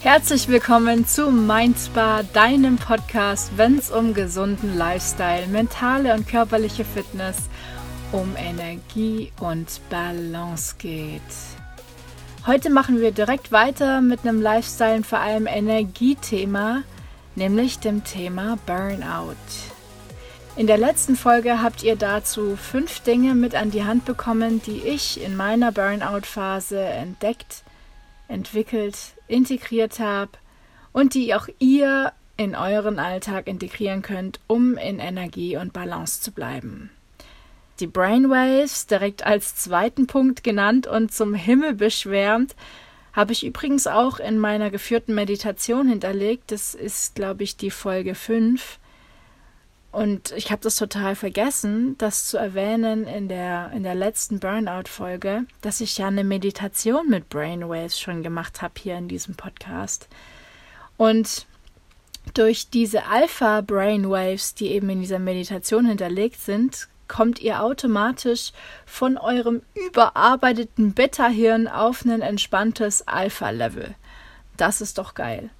Herzlich willkommen zu Mindspa, deinem Podcast, wenn es um gesunden Lifestyle, mentale und körperliche Fitness, um Energie und Balance geht. Heute machen wir direkt weiter mit einem Lifestyle und vor allem Energiethema, nämlich dem Thema Burnout. In der letzten Folge habt ihr dazu fünf Dinge mit an die Hand bekommen, die ich in meiner Burnout-Phase entdeckt, entwickelt, integriert habe und die auch ihr in euren Alltag integrieren könnt, um in Energie und Balance zu bleiben. Die Brainwaves direkt als zweiten Punkt genannt und zum Himmel beschwärmt, habe ich übrigens auch in meiner geführten Meditation hinterlegt. Das ist, glaube ich, die Folge 5. Und ich habe das total vergessen, das zu erwähnen in der, in der letzten Burnout-Folge, dass ich ja eine Meditation mit Brainwaves schon gemacht habe hier in diesem Podcast. Und durch diese Alpha-Brainwaves, die eben in dieser Meditation hinterlegt sind, kommt ihr automatisch von eurem überarbeiteten Beta-Hirn auf ein entspanntes Alpha-Level. Das ist doch geil.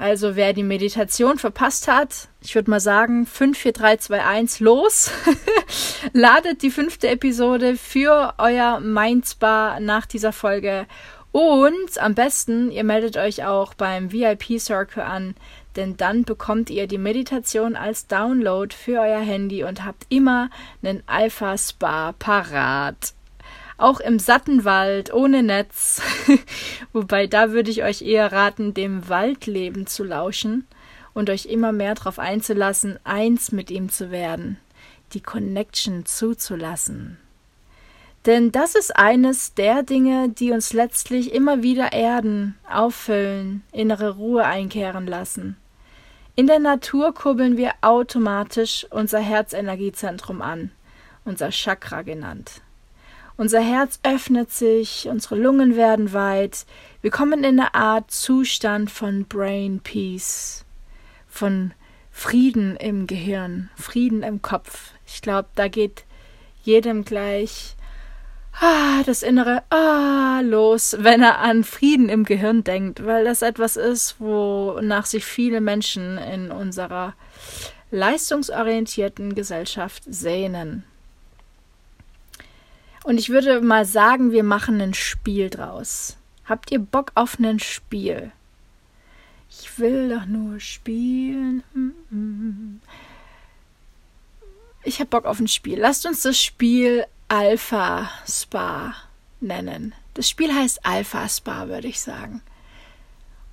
Also wer die Meditation verpasst hat, ich würde mal sagen, 5, 4, 3, 2, 1, los. Ladet die fünfte Episode für euer Mindspa nach dieser Folge. Und am besten, ihr meldet euch auch beim VIP Circle an, denn dann bekommt ihr die Meditation als Download für euer Handy und habt immer einen Alpha Spa parat auch im satten Wald, ohne Netz. Wobei da würde ich euch eher raten, dem Waldleben zu lauschen und euch immer mehr darauf einzulassen, eins mit ihm zu werden, die Connection zuzulassen. Denn das ist eines der Dinge, die uns letztlich immer wieder erden, auffüllen, innere Ruhe einkehren lassen. In der Natur kurbeln wir automatisch unser Herzenergiezentrum an, unser Chakra genannt. Unser Herz öffnet sich, unsere Lungen werden weit. Wir kommen in eine Art Zustand von Brain Peace, von Frieden im Gehirn, Frieden im Kopf. Ich glaube, da geht jedem gleich ah, das innere ah los, wenn er an Frieden im Gehirn denkt, weil das etwas ist, wonach sich viele Menschen in unserer leistungsorientierten Gesellschaft sehnen. Und ich würde mal sagen, wir machen ein Spiel draus. Habt ihr Bock auf ein Spiel? Ich will doch nur spielen. Ich hab Bock auf ein Spiel. Lasst uns das Spiel Alpha Spa nennen. Das Spiel heißt Alpha Spa, würde ich sagen.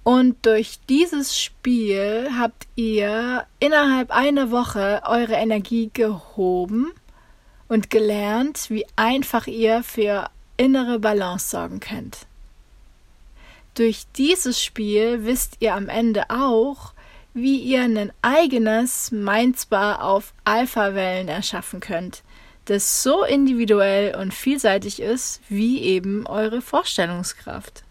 Und durch dieses Spiel habt ihr innerhalb einer Woche eure Energie gehoben und gelernt, wie einfach ihr für innere Balance sorgen könnt. Durch dieses Spiel wisst ihr am Ende auch, wie ihr ein eigenes Mindspa auf Alpha-Wellen erschaffen könnt, das so individuell und vielseitig ist wie eben eure Vorstellungskraft.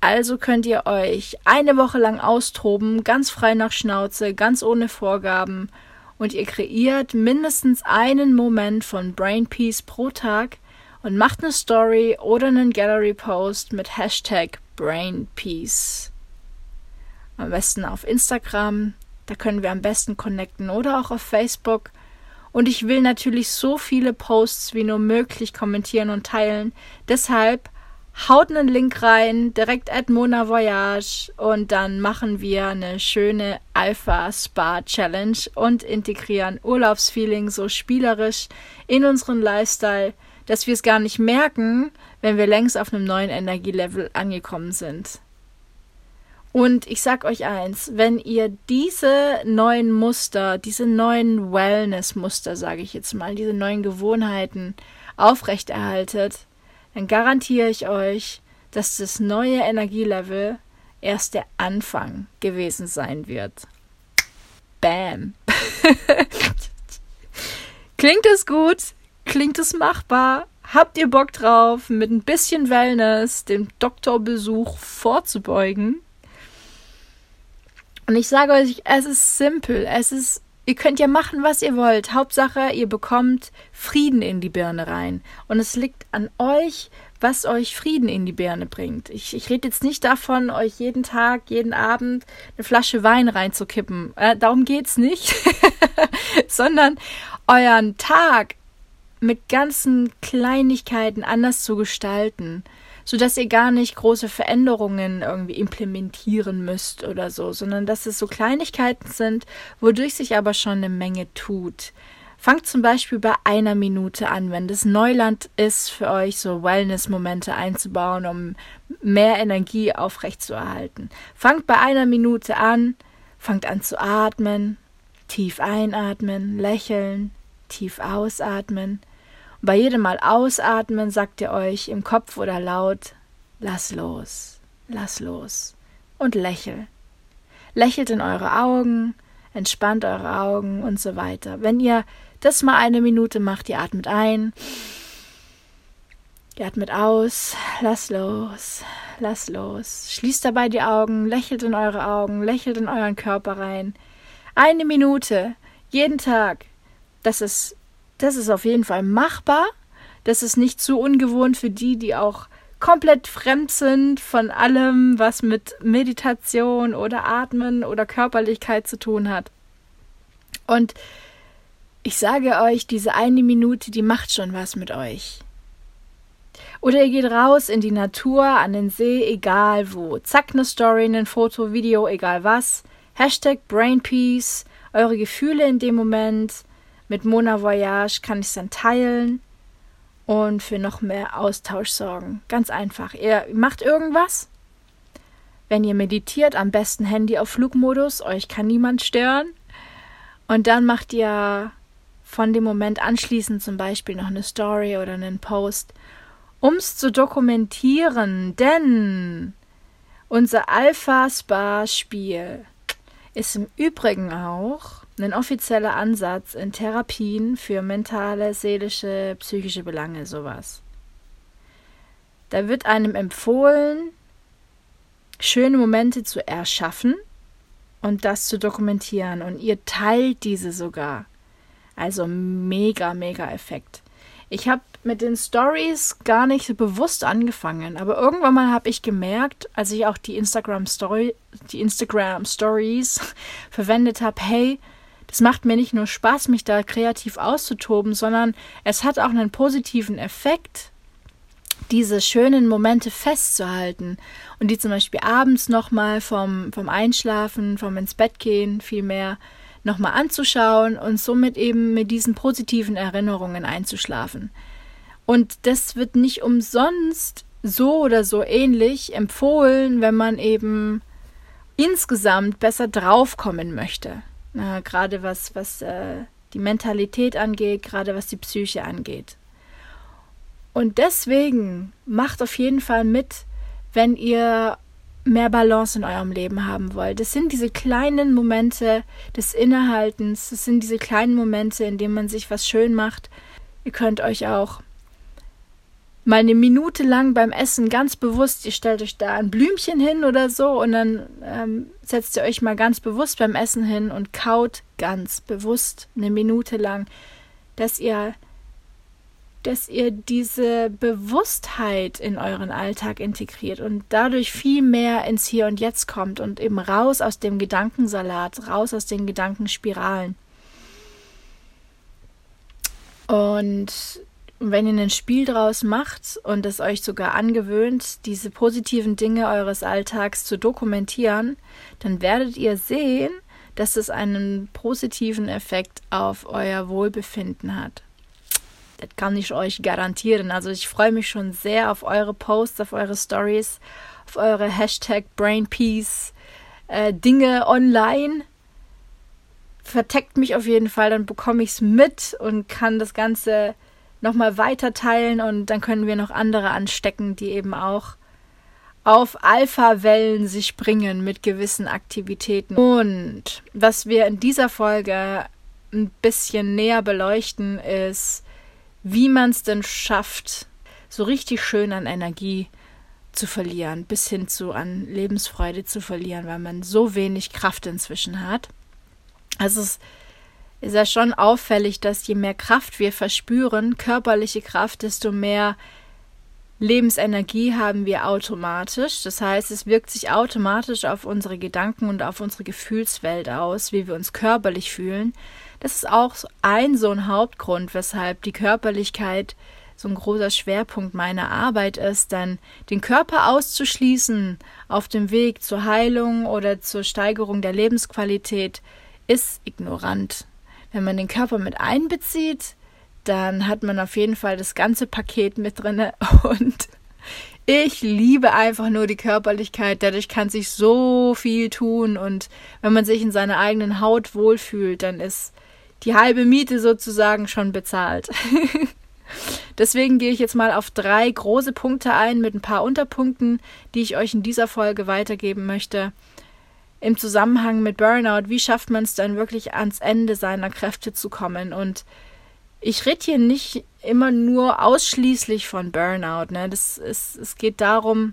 Also könnt ihr euch eine Woche lang austoben, ganz frei nach Schnauze, ganz ohne Vorgaben und ihr kreiert mindestens einen Moment von Brain Peace pro Tag und macht eine Story oder einen Gallery Post mit Hashtag Brain Peace. Am besten auf Instagram, da können wir am besten connecten oder auch auf Facebook. Und ich will natürlich so viele Posts wie nur möglich kommentieren und teilen. Deshalb haut einen Link rein, direkt at Mona Voyage und dann machen wir eine schöne Alpha Spa Challenge und integrieren Urlaubsfeeling so spielerisch in unseren Lifestyle, dass wir es gar nicht merken, wenn wir längst auf einem neuen Energielevel angekommen sind. Und ich sag euch eins, wenn ihr diese neuen Muster, diese neuen Wellness-Muster, sage ich jetzt mal, diese neuen Gewohnheiten aufrechterhaltet, dann garantiere ich euch, dass das neue Energielevel erst der Anfang gewesen sein wird. Bam. Klingt es gut? Klingt es machbar? Habt ihr Bock drauf, mit ein bisschen Wellness dem Doktorbesuch vorzubeugen? Und ich sage euch, es ist simpel. Es ist, ihr könnt ja machen, was ihr wollt. Hauptsache, ihr bekommt Frieden in die Birne rein. Und es liegt an euch, was euch Frieden in die Birne bringt. Ich, ich rede jetzt nicht davon, euch jeden Tag, jeden Abend eine Flasche Wein reinzukippen. Äh, darum geht's nicht. Sondern euren Tag mit ganzen Kleinigkeiten anders zu gestalten so dass ihr gar nicht große Veränderungen irgendwie implementieren müsst oder so, sondern dass es so Kleinigkeiten sind, wodurch sich aber schon eine Menge tut. Fangt zum Beispiel bei einer Minute an, wenn das Neuland ist für euch, so Wellness-Momente einzubauen, um mehr Energie aufrechtzuerhalten. Fangt bei einer Minute an, fangt an zu atmen, tief einatmen, lächeln, tief ausatmen bei jedem Mal ausatmen sagt ihr euch im Kopf oder laut, lass los, lass los und lächelt. Lächelt in eure Augen, entspannt eure Augen und so weiter. Wenn ihr das mal eine Minute macht, ihr atmet ein, ihr atmet aus, lass los, lass los. Schließt dabei die Augen, lächelt in eure Augen, lächelt in euren Körper rein. Eine Minute, jeden Tag. Das ist das ist auf jeden Fall machbar. Das ist nicht zu ungewohnt für die, die auch komplett fremd sind von allem, was mit Meditation oder Atmen oder Körperlichkeit zu tun hat. Und ich sage euch, diese eine Minute, die macht schon was mit euch. Oder ihr geht raus in die Natur, an den See, egal wo. Zack, eine Story, ein Foto, Video, egal was. Hashtag Brainpeace, eure Gefühle in dem Moment mit Mona Voyage kann ich es dann teilen und für noch mehr Austausch sorgen. Ganz einfach. Ihr macht irgendwas. Wenn ihr meditiert, am besten Handy auf Flugmodus, euch kann niemand stören. Und dann macht ihr von dem Moment anschließend zum Beispiel noch eine Story oder einen Post, um es zu dokumentieren. Denn unser Alpha-Spa-Spiel ist im Übrigen auch ein offizieller Ansatz in Therapien für mentale, seelische, psychische Belange, sowas. Da wird einem empfohlen, schöne Momente zu erschaffen und das zu dokumentieren. Und ihr teilt diese sogar. Also mega, mega Effekt. Ich habe mit den Stories gar nicht so bewusst angefangen, aber irgendwann mal habe ich gemerkt, als ich auch die Instagram Story, die Instagram Stories verwendet habe, hey, es macht mir nicht nur Spaß, mich da kreativ auszutoben, sondern es hat auch einen positiven Effekt, diese schönen Momente festzuhalten und die zum Beispiel abends nochmal vom, vom Einschlafen, vom ins Bett gehen vielmehr nochmal anzuschauen und somit eben mit diesen positiven Erinnerungen einzuschlafen. Und das wird nicht umsonst so oder so ähnlich empfohlen, wenn man eben insgesamt besser draufkommen möchte. Äh, gerade was, was äh, die Mentalität angeht, gerade was die Psyche angeht. Und deswegen macht auf jeden Fall mit, wenn ihr mehr Balance in eurem Leben haben wollt. Das sind diese kleinen Momente des Innehaltens, das sind diese kleinen Momente, in denen man sich was schön macht. Ihr könnt euch auch mal eine Minute lang beim Essen ganz bewusst, ihr stellt euch da ein Blümchen hin oder so und dann ähm, setzt ihr euch mal ganz bewusst beim Essen hin und kaut ganz bewusst eine Minute lang, dass ihr dass ihr diese Bewusstheit in euren Alltag integriert und dadurch viel mehr ins Hier und Jetzt kommt und eben raus aus dem Gedankensalat, raus aus den Gedankenspiralen. Und und wenn ihr ein Spiel draus macht und es euch sogar angewöhnt, diese positiven Dinge eures Alltags zu dokumentieren, dann werdet ihr sehen, dass es einen positiven Effekt auf euer Wohlbefinden hat. Das kann ich euch garantieren. Also ich freue mich schon sehr auf eure Posts, auf eure Stories, auf eure Hashtag Brainpeace äh, Dinge online. Verteckt mich auf jeden Fall, dann bekomme ich es mit und kann das Ganze nochmal weiter teilen und dann können wir noch andere anstecken, die eben auch auf Alpha-Wellen sich bringen mit gewissen Aktivitäten. Und was wir in dieser Folge ein bisschen näher beleuchten, ist, wie man es denn schafft, so richtig schön an Energie zu verlieren, bis hin zu an Lebensfreude zu verlieren, weil man so wenig Kraft inzwischen hat. Also es ist ja schon auffällig, dass je mehr Kraft wir verspüren, körperliche Kraft, desto mehr Lebensenergie haben wir automatisch. Das heißt, es wirkt sich automatisch auf unsere Gedanken und auf unsere Gefühlswelt aus, wie wir uns körperlich fühlen. Das ist auch ein so ein Hauptgrund, weshalb die Körperlichkeit so ein großer Schwerpunkt meiner Arbeit ist, dann den Körper auszuschließen auf dem Weg zur Heilung oder zur Steigerung der Lebensqualität, ist ignorant. Wenn man den Körper mit einbezieht, dann hat man auf jeden Fall das ganze Paket mit drin und ich liebe einfach nur die Körperlichkeit. Dadurch kann sich so viel tun und wenn man sich in seiner eigenen Haut wohlfühlt, dann ist die halbe Miete sozusagen schon bezahlt. Deswegen gehe ich jetzt mal auf drei große Punkte ein mit ein paar Unterpunkten, die ich euch in dieser Folge weitergeben möchte. Im Zusammenhang mit Burnout, wie schafft man es dann wirklich ans Ende seiner Kräfte zu kommen? Und ich rede hier nicht immer nur ausschließlich von Burnout. Ne? Das ist, es geht darum,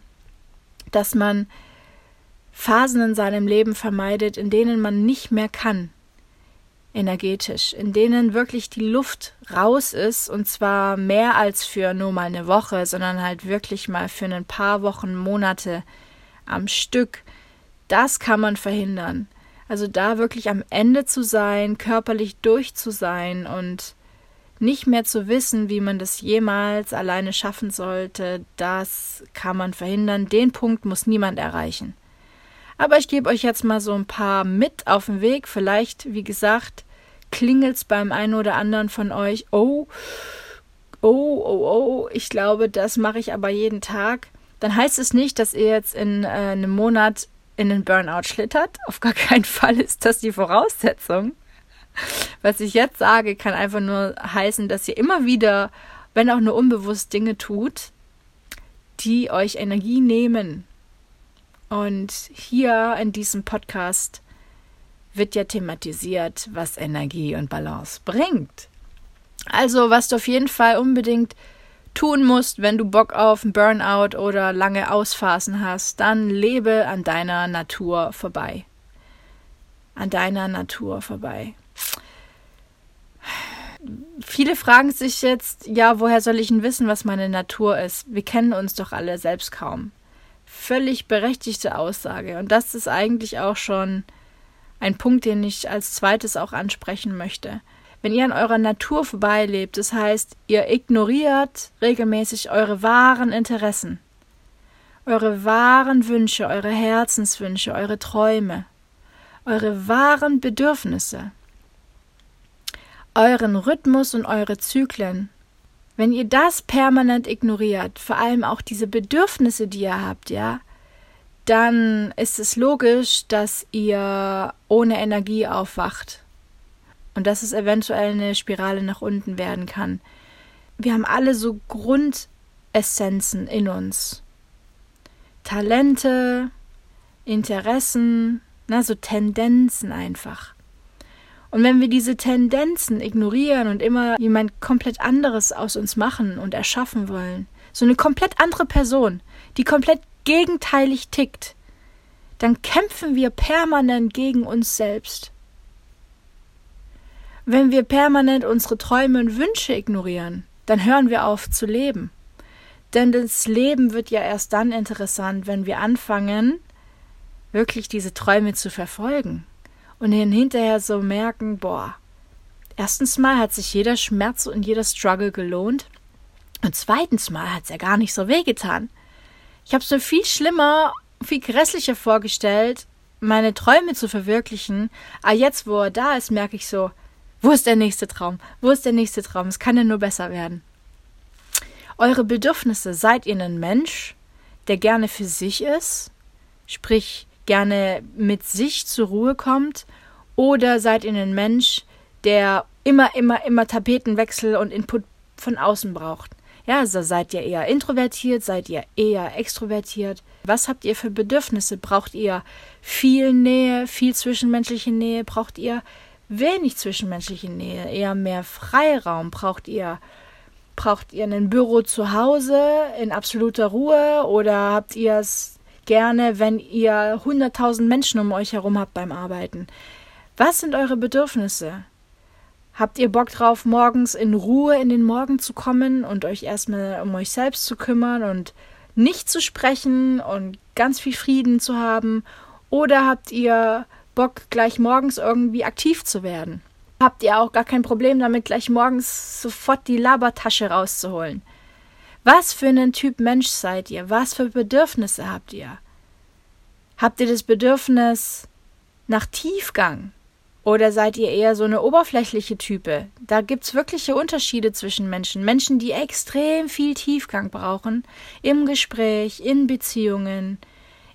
dass man Phasen in seinem Leben vermeidet, in denen man nicht mehr kann, energetisch, in denen wirklich die Luft raus ist und zwar mehr als für nur mal eine Woche, sondern halt wirklich mal für ein paar Wochen, Monate am Stück. Das kann man verhindern. Also da wirklich am Ende zu sein, körperlich durch zu sein und nicht mehr zu wissen, wie man das jemals alleine schaffen sollte, das kann man verhindern. Den Punkt muss niemand erreichen. Aber ich gebe euch jetzt mal so ein paar mit auf den Weg. Vielleicht, wie gesagt, klingelt es beim einen oder anderen von euch. Oh, oh, oh, oh, ich glaube, das mache ich aber jeden Tag. Dann heißt es nicht, dass ihr jetzt in äh, einem Monat in den Burnout schlittert. Auf gar keinen Fall ist das die Voraussetzung. Was ich jetzt sage, kann einfach nur heißen, dass ihr immer wieder, wenn auch nur unbewusst, Dinge tut, die euch Energie nehmen, und hier in diesem Podcast wird ja thematisiert, was Energie und Balance bringt. Also, was du auf jeden Fall unbedingt tun musst, wenn du Bock auf einen Burnout oder lange Ausphasen hast, dann lebe an deiner Natur vorbei. An deiner Natur vorbei. Viele fragen sich jetzt, ja, woher soll ich denn wissen, was meine Natur ist? Wir kennen uns doch alle selbst kaum völlig berechtigte Aussage. Und das ist eigentlich auch schon ein Punkt, den ich als zweites auch ansprechen möchte. Wenn ihr an eurer Natur vorbeilebt, das heißt, ihr ignoriert regelmäßig eure wahren Interessen, eure wahren Wünsche, eure Herzenswünsche, eure Träume, eure wahren Bedürfnisse, euren Rhythmus und eure Zyklen, wenn ihr das permanent ignoriert, vor allem auch diese Bedürfnisse, die ihr habt, ja, dann ist es logisch, dass ihr ohne Energie aufwacht und dass es eventuell eine Spirale nach unten werden kann. Wir haben alle so Grundessenzen in uns. Talente, Interessen, na, so Tendenzen einfach. Und wenn wir diese Tendenzen ignorieren und immer jemand komplett anderes aus uns machen und erschaffen wollen, so eine komplett andere Person, die komplett gegenteilig tickt, dann kämpfen wir permanent gegen uns selbst. Wenn wir permanent unsere Träume und Wünsche ignorieren, dann hören wir auf zu leben. Denn das Leben wird ja erst dann interessant, wenn wir anfangen, wirklich diese Träume zu verfolgen und dann hinterher so merken, boah, erstens mal hat sich jeder Schmerz und jeder Struggle gelohnt und zweitens mal hat es ja gar nicht so wehgetan. Ich habe es mir viel schlimmer, viel grässlicher vorgestellt, meine Träume zu verwirklichen, aber jetzt, wo er da ist, merke ich so, wo ist der nächste Traum? Wo ist der nächste Traum? Es kann ja nur besser werden. Eure Bedürfnisse, seid ihr ein Mensch, der gerne für sich ist? Sprich, gerne mit sich zur Ruhe kommt? Oder seid ihr ein Mensch, der immer, immer, immer Tapetenwechsel und Input von außen braucht? Ja, also seid ihr eher introvertiert, seid ihr eher extrovertiert? Was habt ihr für Bedürfnisse? Braucht ihr viel Nähe, viel zwischenmenschliche Nähe? Braucht ihr wenig zwischenmenschliche Nähe, eher mehr Freiraum? Braucht ihr Braucht ihr ein Büro zu Hause in absoluter Ruhe oder habt ihr es gerne, wenn ihr 100.000 Menschen um euch herum habt beim Arbeiten? Was sind eure Bedürfnisse? Habt ihr Bock drauf, morgens in Ruhe in den Morgen zu kommen und euch erstmal um euch selbst zu kümmern und nicht zu sprechen und ganz viel Frieden zu haben? Oder habt ihr Bock, gleich morgens irgendwie aktiv zu werden? Habt ihr auch gar kein Problem damit, gleich morgens sofort die Labertasche rauszuholen? Was für einen Typ Mensch seid ihr? Was für Bedürfnisse habt ihr? Habt ihr das Bedürfnis nach Tiefgang? Oder seid ihr eher so eine oberflächliche Type? Da gibt's wirkliche Unterschiede zwischen Menschen. Menschen, die extrem viel Tiefgang brauchen, im Gespräch, in Beziehungen,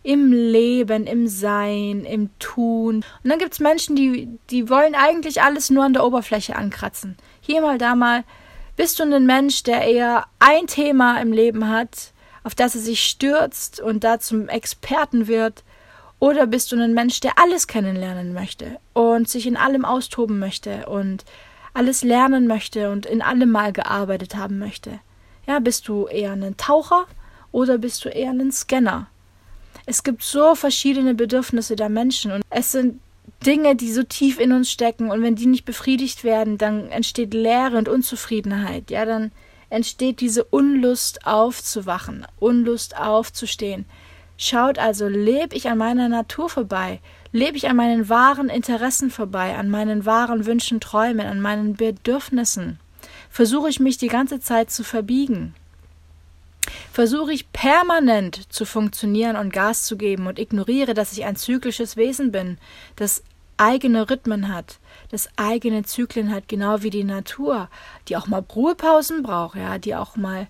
im Leben, im Sein, im Tun. Und dann gibt's Menschen, die, die wollen eigentlich alles nur an der Oberfläche ankratzen. Hier mal, da mal. Bist du ein Mensch, der eher ein Thema im Leben hat, auf das er sich stürzt und da zum Experten wird? Oder bist du ein Mensch, der alles kennenlernen möchte und sich in allem austoben möchte und alles lernen möchte und in allem mal gearbeitet haben möchte? Ja, bist du eher ein Taucher oder bist du eher ein Scanner? Es gibt so verschiedene Bedürfnisse der Menschen und es sind Dinge, die so tief in uns stecken und wenn die nicht befriedigt werden, dann entsteht Leere und Unzufriedenheit. Ja, dann entsteht diese Unlust aufzuwachen, Unlust aufzustehen. Schaut also, lebe ich an meiner Natur vorbei, lebe ich an meinen wahren Interessen vorbei, an meinen wahren Wünschen, Träumen, an meinen Bedürfnissen. Versuche ich mich die ganze Zeit zu verbiegen. Versuche ich permanent zu funktionieren und Gas zu geben und ignoriere, dass ich ein zyklisches Wesen bin, das eigene Rhythmen hat, das eigene Zyklen hat, genau wie die Natur, die auch mal Ruhepausen braucht, ja, die auch mal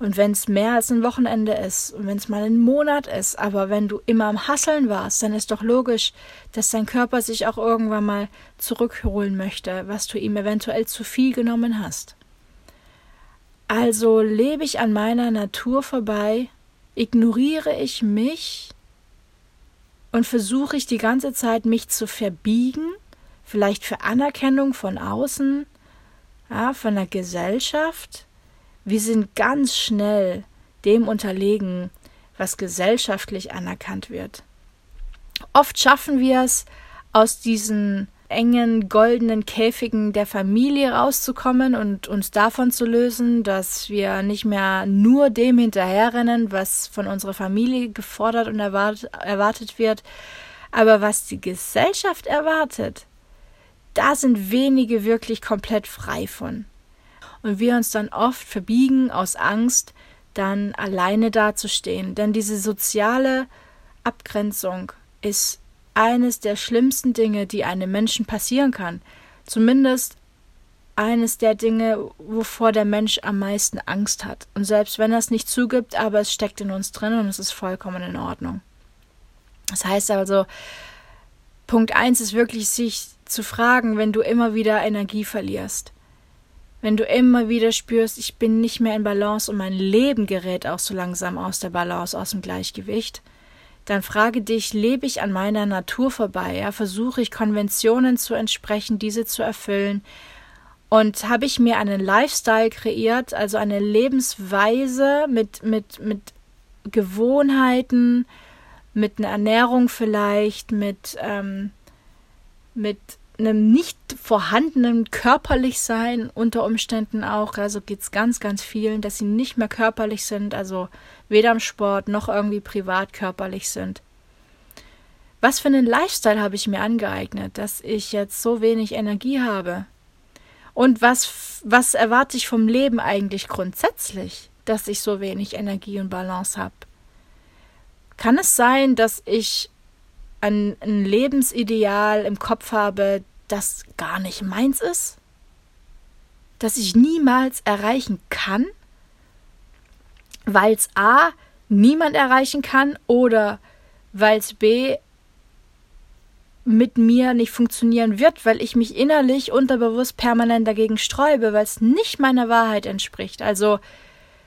und wenn es mehr als ein Wochenende ist und wenn es mal ein Monat ist, aber wenn du immer am Hasseln warst, dann ist doch logisch, dass dein Körper sich auch irgendwann mal zurückholen möchte, was du ihm eventuell zu viel genommen hast. Also lebe ich an meiner Natur vorbei, ignoriere ich mich und versuche ich die ganze Zeit mich zu verbiegen, vielleicht für Anerkennung von außen, ja, von der Gesellschaft, wir sind ganz schnell dem unterlegen, was gesellschaftlich anerkannt wird. Oft schaffen wir es, aus diesen engen goldenen Käfigen der Familie rauszukommen und uns davon zu lösen, dass wir nicht mehr nur dem hinterherrennen, was von unserer Familie gefordert und erwartet, erwartet wird, aber was die Gesellschaft erwartet, da sind wenige wirklich komplett frei von und wir uns dann oft verbiegen aus Angst, dann alleine dazustehen. Denn diese soziale Abgrenzung ist eines der schlimmsten Dinge, die einem Menschen passieren kann. Zumindest eines der Dinge, wovor der Mensch am meisten Angst hat. Und selbst wenn er es nicht zugibt, aber es steckt in uns drin und es ist vollkommen in Ordnung. Das heißt also, Punkt 1 ist wirklich, sich zu fragen, wenn du immer wieder Energie verlierst. Wenn du immer wieder spürst, ich bin nicht mehr in Balance und mein Leben gerät auch so langsam aus der Balance, aus dem Gleichgewicht, dann frage dich, lebe ich an meiner Natur vorbei? Ja? Versuche ich Konventionen zu entsprechen, diese zu erfüllen? Und habe ich mir einen Lifestyle kreiert, also eine Lebensweise mit, mit, mit Gewohnheiten, mit einer Ernährung vielleicht, mit, ähm, mit einem nicht vorhandenen körperlich sein unter Umständen auch. Also geht es ganz, ganz vielen, dass sie nicht mehr körperlich sind, also weder im Sport noch irgendwie privat körperlich sind. Was für einen Lifestyle habe ich mir angeeignet, dass ich jetzt so wenig Energie habe? Und was, was erwarte ich vom Leben eigentlich grundsätzlich, dass ich so wenig Energie und Balance habe? Kann es sein, dass ich ein, ein Lebensideal im Kopf habe, das gar nicht meins ist? Das ich niemals erreichen kann? Weil es A niemand erreichen kann oder weil es B mit mir nicht funktionieren wird, weil ich mich innerlich unterbewusst permanent dagegen sträube, weil es nicht meiner Wahrheit entspricht. Also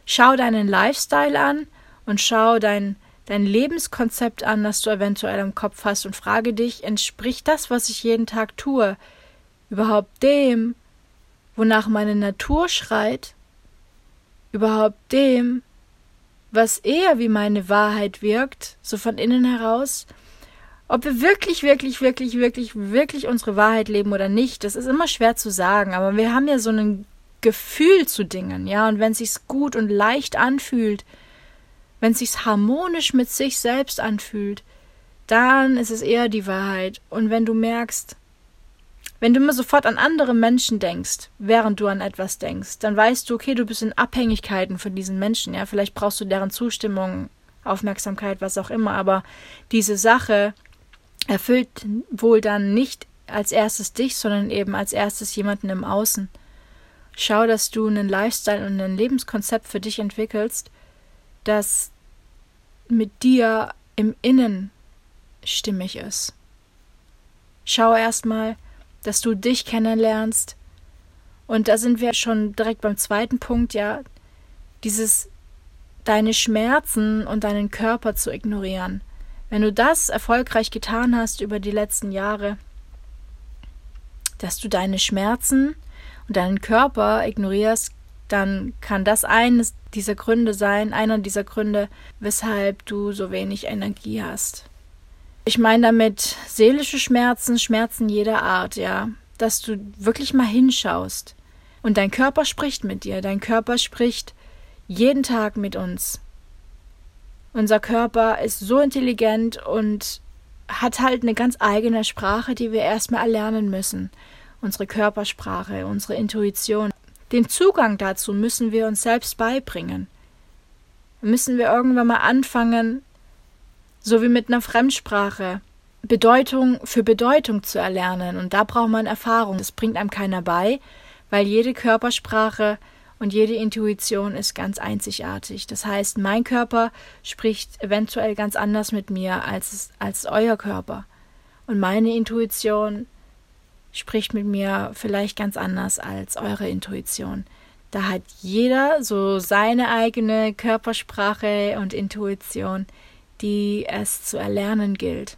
schau deinen Lifestyle an und schau dein dein Lebenskonzept an, das du eventuell im Kopf hast und frage dich, entspricht das, was ich jeden Tag tue, überhaupt dem, wonach meine Natur schreit? überhaupt dem, was eher wie meine Wahrheit wirkt, so von innen heraus, ob wir wirklich, wirklich, wirklich, wirklich, wirklich unsere Wahrheit leben oder nicht, das ist immer schwer zu sagen, aber wir haben ja so ein Gefühl zu Dingen, ja, und wenn es sich gut und leicht anfühlt, wenn es sich harmonisch mit sich selbst anfühlt, dann ist es eher die Wahrheit. Und wenn du merkst, wenn du immer sofort an andere Menschen denkst, während du an etwas denkst, dann weißt du, okay, du bist in Abhängigkeiten von diesen Menschen, ja, vielleicht brauchst du deren Zustimmung, Aufmerksamkeit, was auch immer, aber diese Sache erfüllt wohl dann nicht als erstes dich, sondern eben als erstes jemanden im Außen. Schau, dass du einen Lifestyle und ein Lebenskonzept für dich entwickelst, das mit dir im Innen stimmig ist. Schau erstmal, dass du dich kennenlernst. Und da sind wir schon direkt beim zweiten Punkt, ja, dieses deine Schmerzen und deinen Körper zu ignorieren. Wenn du das erfolgreich getan hast über die letzten Jahre, dass du deine Schmerzen und deinen Körper ignorierst, dann kann das eines dieser Gründe sein, einer dieser Gründe, weshalb du so wenig Energie hast. Ich meine damit seelische Schmerzen, Schmerzen jeder Art, ja, dass du wirklich mal hinschaust. Und dein Körper spricht mit dir, dein Körper spricht jeden Tag mit uns. Unser Körper ist so intelligent und hat halt eine ganz eigene Sprache, die wir erstmal erlernen müssen. Unsere Körpersprache, unsere Intuition. Den Zugang dazu müssen wir uns selbst beibringen. Müssen wir irgendwann mal anfangen, so wie mit einer Fremdsprache, Bedeutung für Bedeutung zu erlernen. Und da braucht man Erfahrung. Das bringt einem keiner bei, weil jede Körpersprache und jede Intuition ist ganz einzigartig. Das heißt, mein Körper spricht eventuell ganz anders mit mir als, als euer Körper. Und meine Intuition spricht mit mir vielleicht ganz anders als eure Intuition. Da hat jeder so seine eigene Körpersprache und Intuition, die es zu erlernen gilt.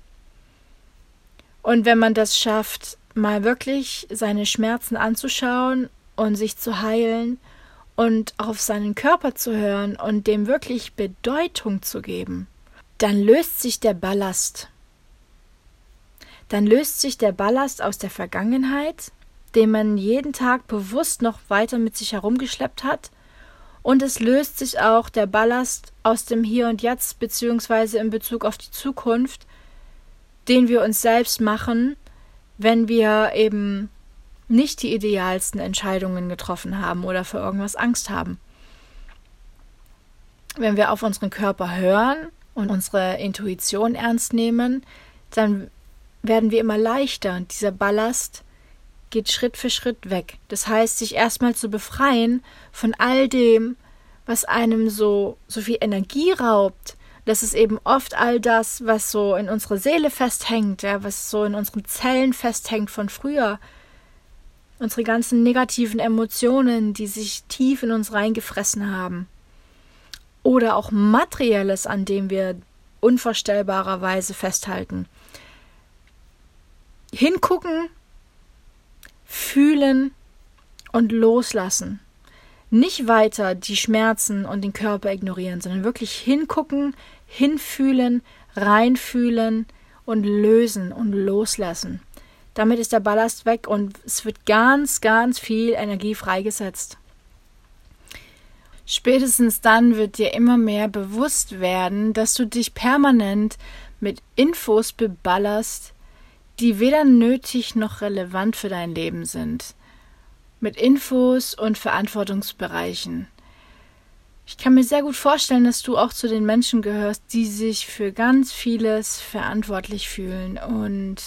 Und wenn man das schafft, mal wirklich seine Schmerzen anzuschauen und sich zu heilen und auf seinen Körper zu hören und dem wirklich Bedeutung zu geben, dann löst sich der Ballast. Dann löst sich der Ballast aus der Vergangenheit, den man jeden Tag bewusst noch weiter mit sich herumgeschleppt hat, und es löst sich auch der Ballast aus dem Hier und Jetzt beziehungsweise in Bezug auf die Zukunft, den wir uns selbst machen, wenn wir eben nicht die idealsten Entscheidungen getroffen haben oder für irgendwas Angst haben. Wenn wir auf unseren Körper hören und unsere Intuition ernst nehmen, dann werden wir immer leichter und dieser Ballast geht Schritt für Schritt weg. Das heißt, sich erstmal zu befreien von all dem, was einem so, so viel Energie raubt. Das ist eben oft all das, was so in unserer Seele festhängt, ja, was so in unseren Zellen festhängt von früher. Unsere ganzen negativen Emotionen, die sich tief in uns reingefressen haben. Oder auch Materielles, an dem wir unvorstellbarerweise festhalten. Hingucken fühlen und loslassen. Nicht weiter die Schmerzen und den Körper ignorieren, sondern wirklich hingucken, hinfühlen, reinfühlen und lösen und loslassen. Damit ist der Ballast weg und es wird ganz, ganz viel Energie freigesetzt. Spätestens dann wird dir immer mehr bewusst werden, dass du dich permanent mit Infos beballerst, die weder nötig noch relevant für dein Leben sind, mit Infos und Verantwortungsbereichen. Ich kann mir sehr gut vorstellen, dass du auch zu den Menschen gehörst, die sich für ganz vieles verantwortlich fühlen und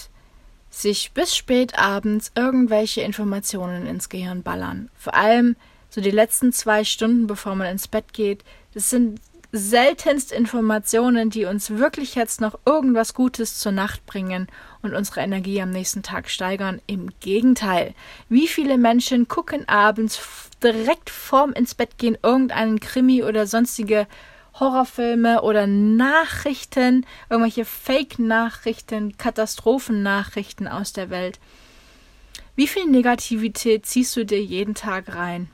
sich bis spät abends irgendwelche Informationen ins Gehirn ballern. Vor allem so die letzten zwei Stunden, bevor man ins Bett geht. Das sind seltenst Informationen, die uns wirklich jetzt noch irgendwas Gutes zur Nacht bringen und unsere Energie am nächsten Tag steigern. Im Gegenteil. Wie viele Menschen gucken abends direkt vorm ins Bett gehen irgendeinen Krimi oder sonstige Horrorfilme oder Nachrichten, irgendwelche Fake-Nachrichten, Katastrophennachrichten aus der Welt. Wie viel Negativität ziehst du dir jeden Tag rein?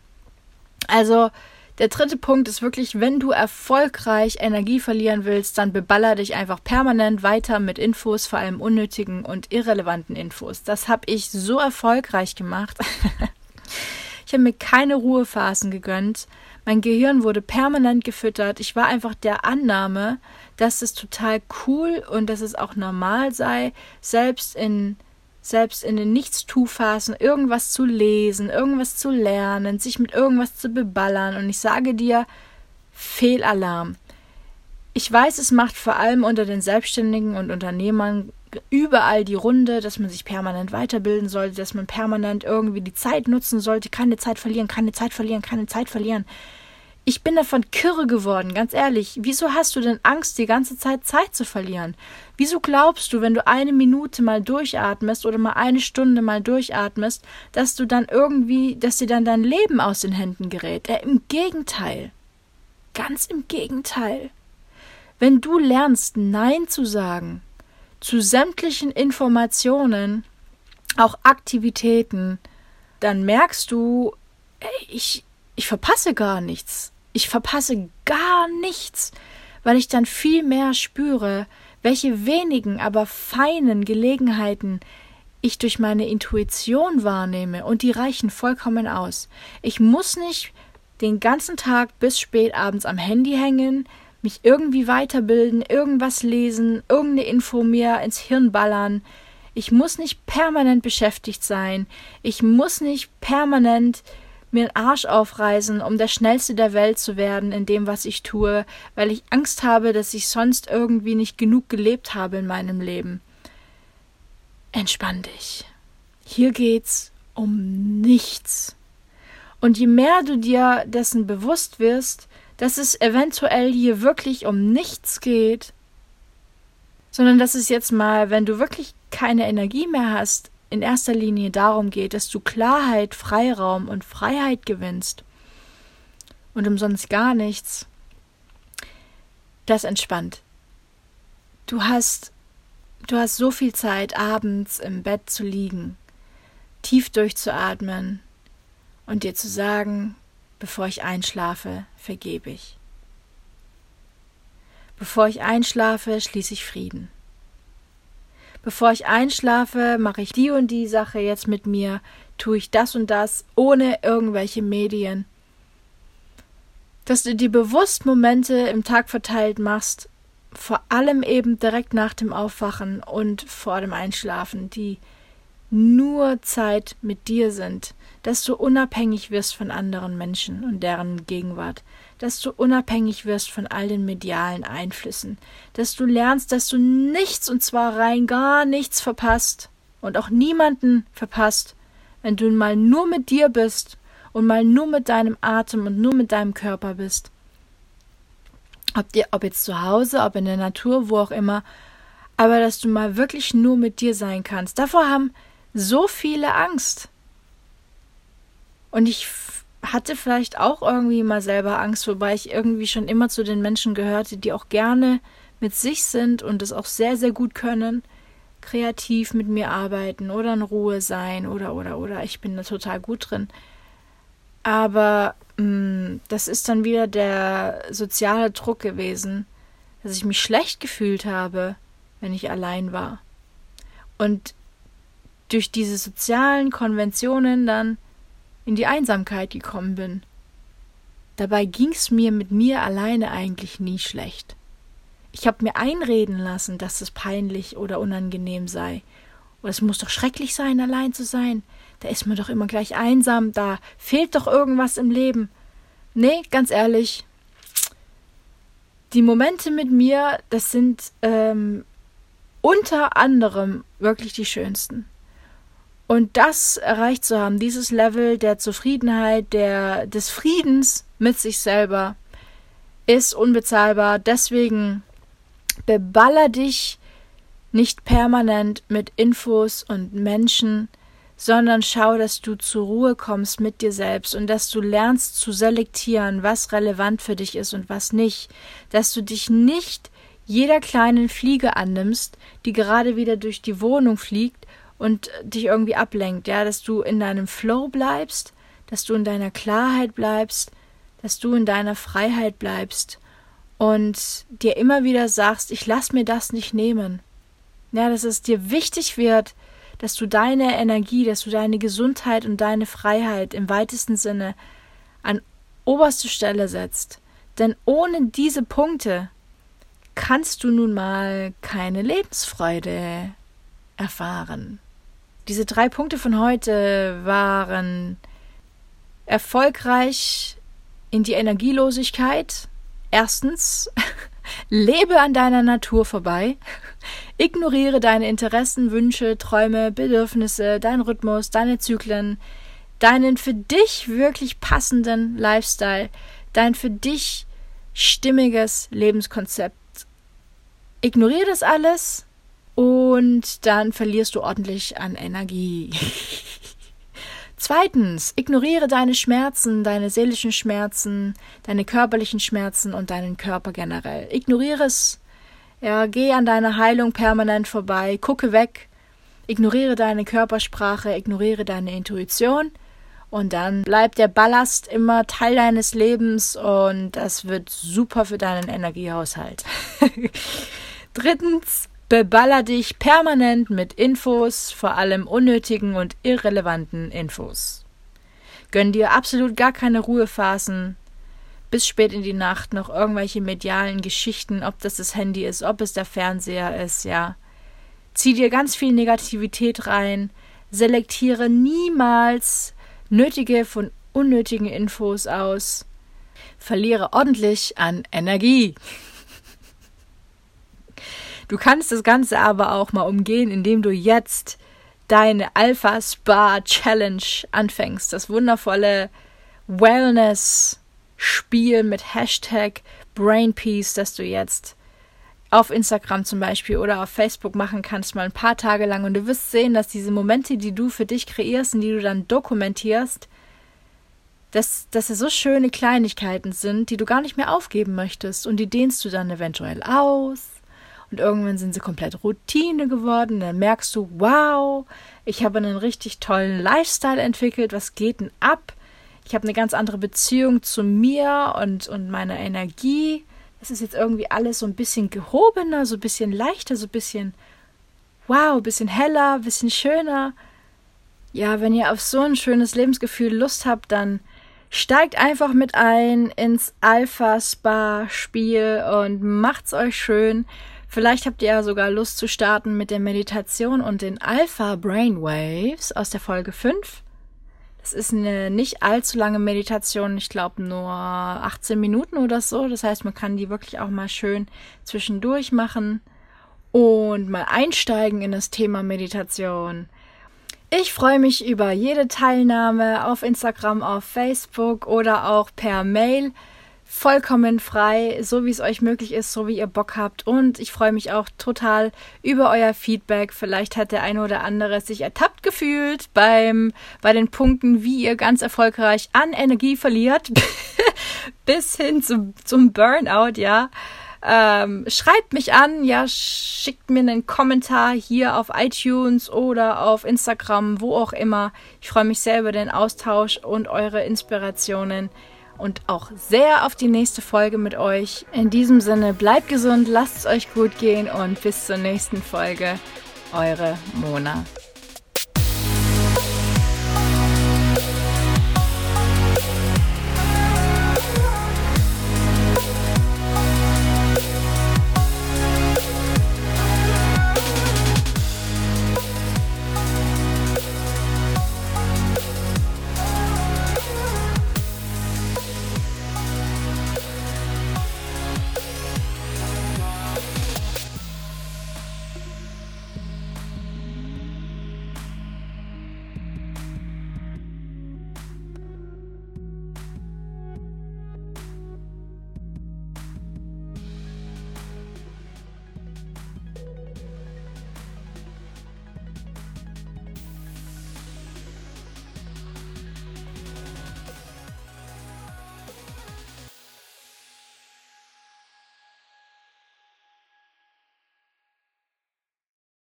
Also, der dritte Punkt ist wirklich, wenn du erfolgreich Energie verlieren willst, dann beballer dich einfach permanent weiter mit Infos, vor allem unnötigen und irrelevanten Infos. Das habe ich so erfolgreich gemacht. ich habe mir keine Ruhephasen gegönnt. Mein Gehirn wurde permanent gefüttert. Ich war einfach der Annahme, dass es total cool und dass es auch normal sei, selbst in selbst in den Nichtstu-Phasen irgendwas zu lesen, irgendwas zu lernen, sich mit irgendwas zu beballern. Und ich sage dir, Fehlalarm. Ich weiß, es macht vor allem unter den Selbstständigen und Unternehmern überall die Runde, dass man sich permanent weiterbilden sollte, dass man permanent irgendwie die Zeit nutzen sollte, keine Zeit verlieren, keine Zeit verlieren, keine Zeit verlieren. Ich bin davon kirre geworden, ganz ehrlich. Wieso hast du denn Angst, die ganze Zeit Zeit zu verlieren? Wieso glaubst du, wenn du eine Minute mal durchatmest oder mal eine Stunde mal durchatmest, dass du dann irgendwie, dass dir dann dein Leben aus den Händen gerät? Ja, Im Gegenteil. Ganz im Gegenteil. Wenn du lernst, Nein zu sagen zu sämtlichen Informationen, auch Aktivitäten, dann merkst du, ey, ich, ich verpasse gar nichts. Ich verpasse gar nichts, weil ich dann viel mehr spüre, welche wenigen, aber feinen Gelegenheiten ich durch meine Intuition wahrnehme, und die reichen vollkommen aus. Ich muss nicht den ganzen Tag bis spät abends am Handy hängen, mich irgendwie weiterbilden, irgendwas lesen, irgendeine Info mir ins Hirn ballern. Ich muss nicht permanent beschäftigt sein. Ich muss nicht permanent mir den Arsch aufreißen, um der Schnellste der Welt zu werden in dem, was ich tue, weil ich Angst habe, dass ich sonst irgendwie nicht genug gelebt habe in meinem Leben. Entspann dich. Hier geht's um nichts. Und je mehr du dir dessen bewusst wirst, dass es eventuell hier wirklich um nichts geht, sondern dass es jetzt mal, wenn du wirklich keine Energie mehr hast, in erster Linie darum geht, dass du Klarheit, Freiraum und Freiheit gewinnst und umsonst gar nichts, das entspannt. Du hast du hast so viel Zeit abends im Bett zu liegen, tief durchzuatmen und dir zu sagen, bevor ich einschlafe, vergebe ich. Bevor ich einschlafe, schließe ich Frieden bevor ich einschlafe, mache ich die und die Sache jetzt mit mir, tue ich das und das, ohne irgendwelche Medien. Dass du dir bewusst Momente im Tag verteilt machst, vor allem eben direkt nach dem Aufwachen und vor dem Einschlafen, die nur Zeit mit dir sind, dass du unabhängig wirst von anderen Menschen und deren Gegenwart, dass du unabhängig wirst von all den medialen Einflüssen, dass du lernst, dass du nichts und zwar rein gar nichts verpasst und auch niemanden verpasst, wenn du mal nur mit dir bist und mal nur mit deinem Atem und nur mit deinem Körper bist. Ob dir, ob jetzt zu Hause, ob in der Natur, wo auch immer, aber dass du mal wirklich nur mit dir sein kannst. Davor haben so viele Angst. Und ich hatte vielleicht auch irgendwie mal selber Angst, wobei ich irgendwie schon immer zu den Menschen gehörte, die auch gerne mit sich sind und es auch sehr, sehr gut können, kreativ mit mir arbeiten oder in Ruhe sein oder, oder, oder. Ich bin da total gut drin. Aber mh, mm, das ist dann wieder der soziale Druck gewesen, dass ich mich schlecht gefühlt habe, wenn ich allein war. Und durch diese sozialen Konventionen dann in die Einsamkeit gekommen bin. Dabei ging's mir mit mir alleine eigentlich nie schlecht. Ich habe mir einreden lassen, dass es peinlich oder unangenehm sei. Und es muss doch schrecklich sein, allein zu sein. Da ist man doch immer gleich einsam, da fehlt doch irgendwas im Leben. Nee, ganz ehrlich, die Momente mit mir, das sind ähm, unter anderem wirklich die schönsten. Und das erreicht zu haben, dieses Level der Zufriedenheit, der, des Friedens mit sich selber, ist unbezahlbar. Deswegen beballer dich nicht permanent mit Infos und Menschen, sondern schau, dass du zur Ruhe kommst mit dir selbst und dass du lernst zu selektieren, was relevant für dich ist und was nicht, dass du dich nicht jeder kleinen Fliege annimmst, die gerade wieder durch die Wohnung fliegt und dich irgendwie ablenkt, ja, dass du in deinem Flow bleibst, dass du in deiner Klarheit bleibst, dass du in deiner Freiheit bleibst und dir immer wieder sagst, ich lass mir das nicht nehmen. Ja, dass es dir wichtig wird, dass du deine Energie, dass du deine Gesundheit und deine Freiheit im weitesten Sinne an oberste Stelle setzt. Denn ohne diese Punkte kannst du nun mal keine Lebensfreude erfahren. Diese drei Punkte von heute waren erfolgreich in die Energielosigkeit. Erstens, lebe an deiner Natur vorbei. Ignoriere deine Interessen, Wünsche, Träume, Bedürfnisse, deinen Rhythmus, deine Zyklen, deinen für dich wirklich passenden Lifestyle, dein für dich stimmiges Lebenskonzept. Ignoriere das alles und dann verlierst du ordentlich an Energie. Zweitens, ignoriere deine Schmerzen, deine seelischen Schmerzen, deine körperlichen Schmerzen und deinen Körper generell. Ignoriere es. Ja, geh an deiner Heilung permanent vorbei, gucke weg, ignoriere deine Körpersprache, ignoriere deine Intuition und dann bleibt der Ballast immer Teil deines Lebens und das wird super für deinen Energiehaushalt. Drittens, beballer dich permanent mit Infos, vor allem unnötigen und irrelevanten Infos. Gönn dir absolut gar keine Ruhephasen, bis spät in die Nacht noch irgendwelche medialen Geschichten, ob das das Handy ist, ob es der Fernseher ist, ja. Zieh dir ganz viel Negativität rein, selektiere niemals nötige von unnötigen Infos aus, verliere ordentlich an Energie. Du kannst das Ganze aber auch mal umgehen, indem du jetzt deine Alpha Spa Challenge anfängst. Das wundervolle Wellness-Spiel mit Hashtag Brainpeace, das du jetzt auf Instagram zum Beispiel oder auf Facebook machen kannst, mal ein paar Tage lang. Und du wirst sehen, dass diese Momente, die du für dich kreierst und die du dann dokumentierst, dass, dass es so schöne Kleinigkeiten sind, die du gar nicht mehr aufgeben möchtest. Und die dehnst du dann eventuell aus und irgendwann sind sie komplett Routine geworden. Dann merkst du, wow, ich habe einen richtig tollen Lifestyle entwickelt. Was geht denn ab? Ich habe eine ganz andere Beziehung zu mir und, und meiner Energie. Es ist jetzt irgendwie alles so ein bisschen gehobener, so ein bisschen leichter, so ein bisschen, wow, ein bisschen heller, ein bisschen schöner. Ja, wenn ihr auf so ein schönes Lebensgefühl Lust habt, dann steigt einfach mit ein ins Alpha Spa Spiel und macht's euch schön. Vielleicht habt ihr ja sogar Lust zu starten mit der Meditation und den Alpha Brainwaves aus der Folge 5. Das ist eine nicht allzu lange Meditation, ich glaube nur 18 Minuten oder so. Das heißt, man kann die wirklich auch mal schön zwischendurch machen und mal einsteigen in das Thema Meditation. Ich freue mich über jede Teilnahme auf Instagram, auf Facebook oder auch per Mail vollkommen frei, so wie es euch möglich ist, so wie ihr Bock habt. Und ich freue mich auch total über euer Feedback. Vielleicht hat der eine oder andere sich ertappt gefühlt beim, bei den Punkten, wie ihr ganz erfolgreich an Energie verliert, bis hin zum, zum Burnout, ja. Ähm, schreibt mich an, ja, schickt mir einen Kommentar hier auf iTunes oder auf Instagram, wo auch immer. Ich freue mich sehr über den Austausch und eure Inspirationen und auch sehr auf die nächste Folge mit euch. In diesem Sinne, bleibt gesund, lasst es euch gut gehen und bis zur nächsten Folge. Eure Mona.